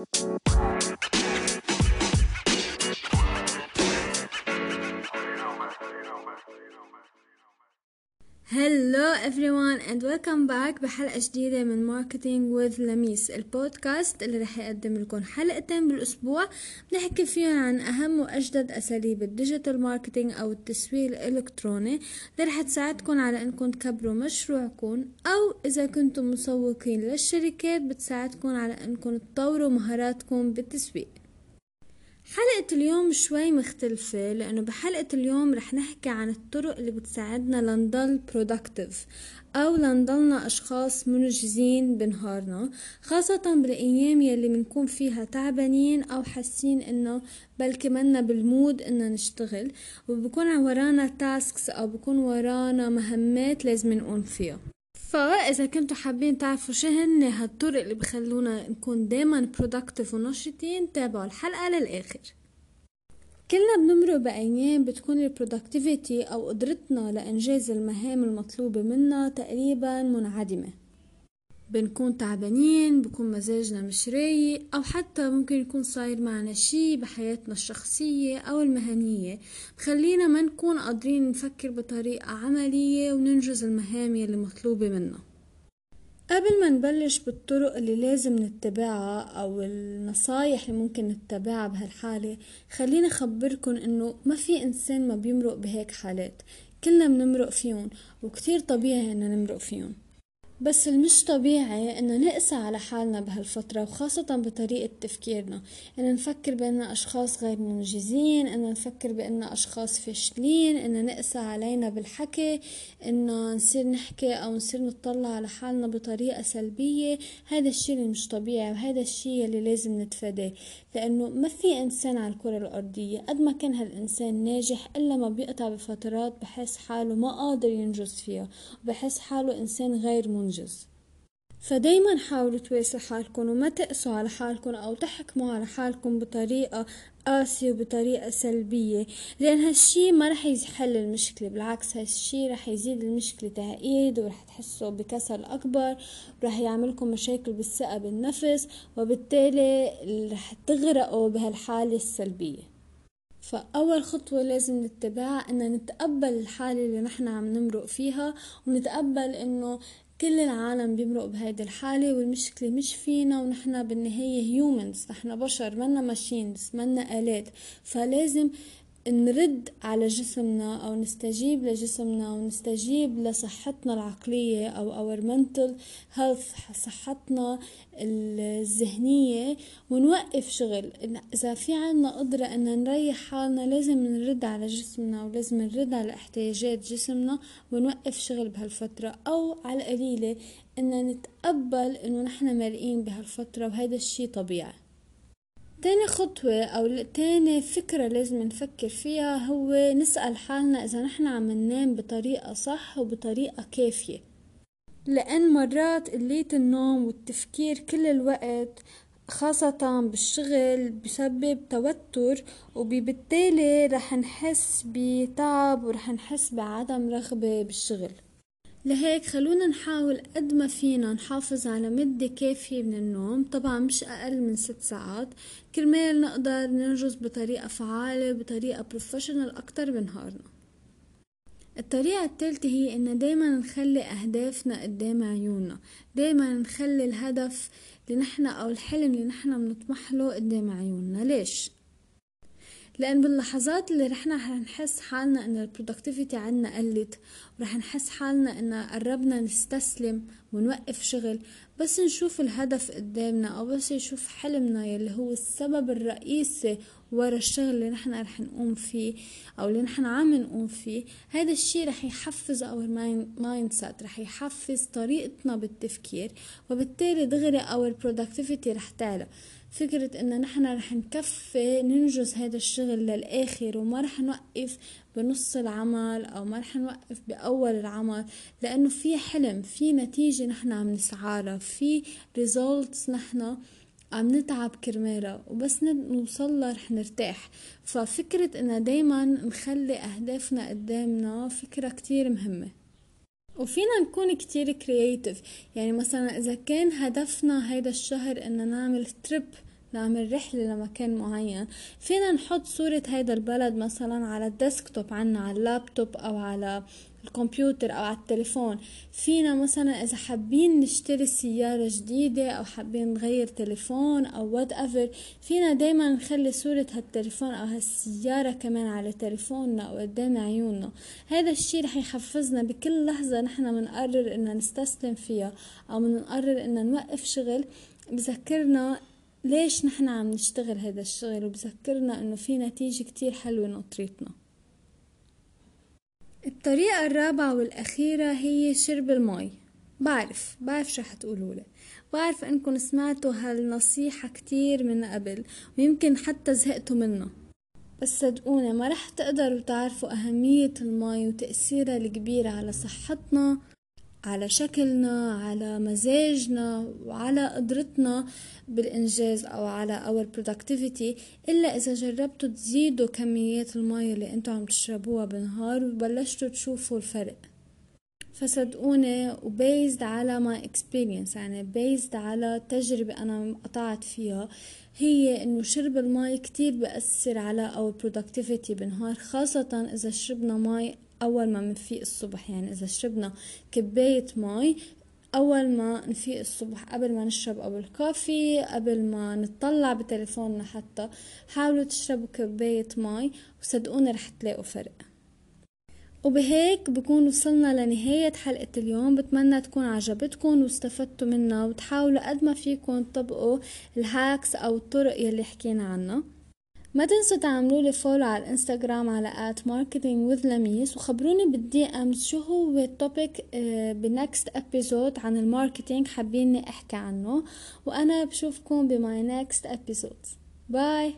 Música Hello everyone and welcome back بحلقة جديدة من Marketing with لميس البودكاست اللي رح يقدم لكم حلقتين بالأسبوع. بنحكي فيهم عن أهم وأجدد أساليب ال digital marketing أو التسويق الإلكتروني. اللي رح تساعدكم على أنكم تكبروا مشروعكم أو إذا كنتم مسوقين للشركات بتساعدكم على أنكم تطوروا مهاراتكم بالتسويق. حلقة اليوم شوي مختلفة لأنه بحلقة اليوم رح نحكي عن الطرق اللي بتساعدنا لنضل productive أو لنضلنا أشخاص منجزين بنهارنا خاصة بالأيام يلي بنكون فيها تعبانين أو حاسين إنه بلكي منا بال mood إنه نشتغل وبكون ورانا tasks أو بكون ورانا مهمات لازم نقوم فيها. فإذا كنتوا حابين تعرفوا شو هن هالطرق اللي بخلونا نكون دايما productive ونشطين تابعوا الحلقة للآخر. كلنا بنمرق بأيام بتكون البرودكتيفيتي أو قدرتنا لإنجاز المهام المطلوبة منا تقريبا منعدمة. بنكون تعبانين بكون مزاجنا مش رايق أو حتى ممكن يكون صاير معنا شي بحياتنا الشخصية أو المهنية. بخلينا ما نكون قادرين نفكر بطريقة عملية وننجز المهام يلي مطلوبة منا. قبل ما نبلش بالطرق اللي لازم نتبعها أو النصايح اللي ممكن نتبعها بهالحالة خليني أخبركن إنه ما في إنسان ما بيمرق بهيك حالات. كلنا بنمرق فيهم وكتير طبيعي إننا نمرق فيهم بس المش طبيعي إنه نقسى على حالنا بهالفترة وخاصة بطريقة تفكيرنا. ان نفكر بأننا أشخاص غير منجزين ان نفكر بأننا أشخاص فاشلين ان نقسى علينا بالحكي ان نصير نحكي أو نصير نطلع على حالنا بطريقة سلبية. هذا الشي اللي مش طبيعي وهذا الشي اللي لازم نتفاداه. لأنه ما في إنسان على الكرة الأرضية قد ما كان هالإنسان ناجح إلا ما بيقطع بفترات بحس حاله ما قادر ينجز فيها وبحس حاله إنسان غير منجز. منجز فدايما حاولوا تواسوا حالكم وما تقسوا على حالكم أو تحكموا على حالكم بطريقة قاسية وبطريقة سلبية لأن هالشي ما رح يحل المشكلة بالعكس هالشي رح يزيد المشكلة تعقيد ورح تحسوا بكسل أكبر ورح يعملكم مشاكل بالثقة بالنفس وبالتالي رح تغرقوا بهالحالة السلبية. فأول خطوة لازم نتبعها إن نتقبل الحالة اللي نحن عم نمرق فيها ونتقبل إنه كل العالم بيمرق بهيدي الحالة والمشكلة مش فينا ونحنا بالنهاية هيومنز نحنا بشر منا ماشينز منا آلات. فلازم نرد على جسمنا أو نستجيب لجسمنا أو نستجيب لصحتنا العقلية أو our mental health صحتنا الذهنية ونوقف شغل. إذا في عنا قدرة إن نريح حالنا لازم نرد على جسمنا ولازم نرد على احتياجات جسمنا ونوقف شغل بهالفترة. أو على القليلة إن نتقبل إنه نحنا مرقين بهالفترة وهذا الشي طبيعي. تاني خطوة أو تاني فكرة لازم نفكر فيها هو نسأل حالنا إذا نحن عم ننام بطريقة صح وبطريقة كافية. لأن مرات قلية النوم والتفكير كل الوقت خاصة بالشغل بسبب توتر وبالتالي رح نحس بتعب ورح نحس بعدم رغبة بالشغل. لهيك خلونا نحاول قد ما فينا نحافظ على مدة كافية من النوم طبعا مش أقل من ست ساعات. كرمال نقدر ننجز بطريقة فعالة بطريقة professional أكتر بنهارنا الطريقة الثالثة هي إن دايما نخلي أهدافنا قدام عيوننا. دايما نخلي الهدف اللي نحنا أو الحلم اللي نحنا بنطمح له قدام عيوننا. ليش؟ لأن باللحظات اللي رحنا نحس حالنا إن البرودكتيفيتي عنا قلت ورح نحس حالنا إن قربنا نستسلم ونوقف شغل بس نشوف الهدف قدامنا أو بس نشوف حلمنا يلي هو السبب الرئيسي ورا الشغل اللي نحن رح نقوم فيه أو اللي نحن عم نقوم فيه. هذا الشي رح يحفز our mindset رح يحفز طريقتنا بالتفكير وبالتالي دغري our productivity رح تعلى. فكرة إن نحن رح نكفي ننجز هذا الشغل للآخر وما رح نوقف بنص العمل أو ما رح نوقف بأول العمل لأنه في حلم في نتيجة نحن عم نسعى في results نحن عم نتعب كرمالها وبس نوصلها رح نرتاح. ففكرة إن دايما نخلي أهدافنا قدامنا فكرة كتير مهمة. وفينا نكون كتير creative يعني مثلا إذا كان هدفنا هيدا الشهر إن نعمل trip نعمل رحلة لمكان معين. فينا نحط صورة هيدا البلد مثلا على ال desktop عنا على اللابتوب أو على الكمبيوتر أو على التليفون. فينا مثلا إذا حابين نشتري سيارة جديدة أو حابين نغير تليفون أو whatever فينا دايما نخلي صورة هالتليفون أو هالسيارة كمان على تليفوننا أو قدام عيوننا. هذا الشي رح يحفزنا بكل لحظة نحن منقرر ان نستسلم فيها أو منقرر ان نوقف شغل. بذكرنا ليش نحن عم نشتغل هذا الشغل؟ وبذكرنا إنه في نتيجة كتير حلوة نطريتنا الطريقة الرابعة والأخيرة هي شرب المي. بعرف بعرف شو حتقولولي بعرف إنكم سمعتوا هالنصيحة كتير من قبل ويمكن حتى زهقتوا منها. بس صدقوني ما رح تقدروا تعرفوا أهمية المي وتأثيرها الكبير على صحتنا. على شكلنا على مزاجنا وعلى قدرتنا بالإنجاز أو على our productivity إلا إذا جربتوا تزيدوا كميات المي اللي أنتوا عم تشربوها بالنهار وبلشتوا تشوفوا الفرق. فصدقوني و based على my experience يعني بيزد على تجربة أنا قطعت فيها هي إنه شرب المي كتير بأثر على our productivity بالنهار خاصة إذا شربنا مي أول ما منفيق الصبح يعني إذا شربنا كباية مي أول ما نفيق الصبح قبل ما نشرب our coffee قبل ما نطلع بتليفوننا حتى حاولوا تشربوا كباية مي وصدقوني رح تلاقوا فرق. وبهيك بكون وصلنا لنهاية حلقة اليوم. بتمنى تكون عجبتكم واستفدتوا منها وتحاولوا قد ما فيكم تطبقوا ال hacks أو الطرق يلي حكينا عنها. ما تنسوا تعملوا لي follow على الانستغرام على at marketing with لميس وخبروني بال DMs شو هو ال topic ب next episode عن ال marketing حابيني احكي عنه. وأنا بشوفكم بماي نكست ابيزود باي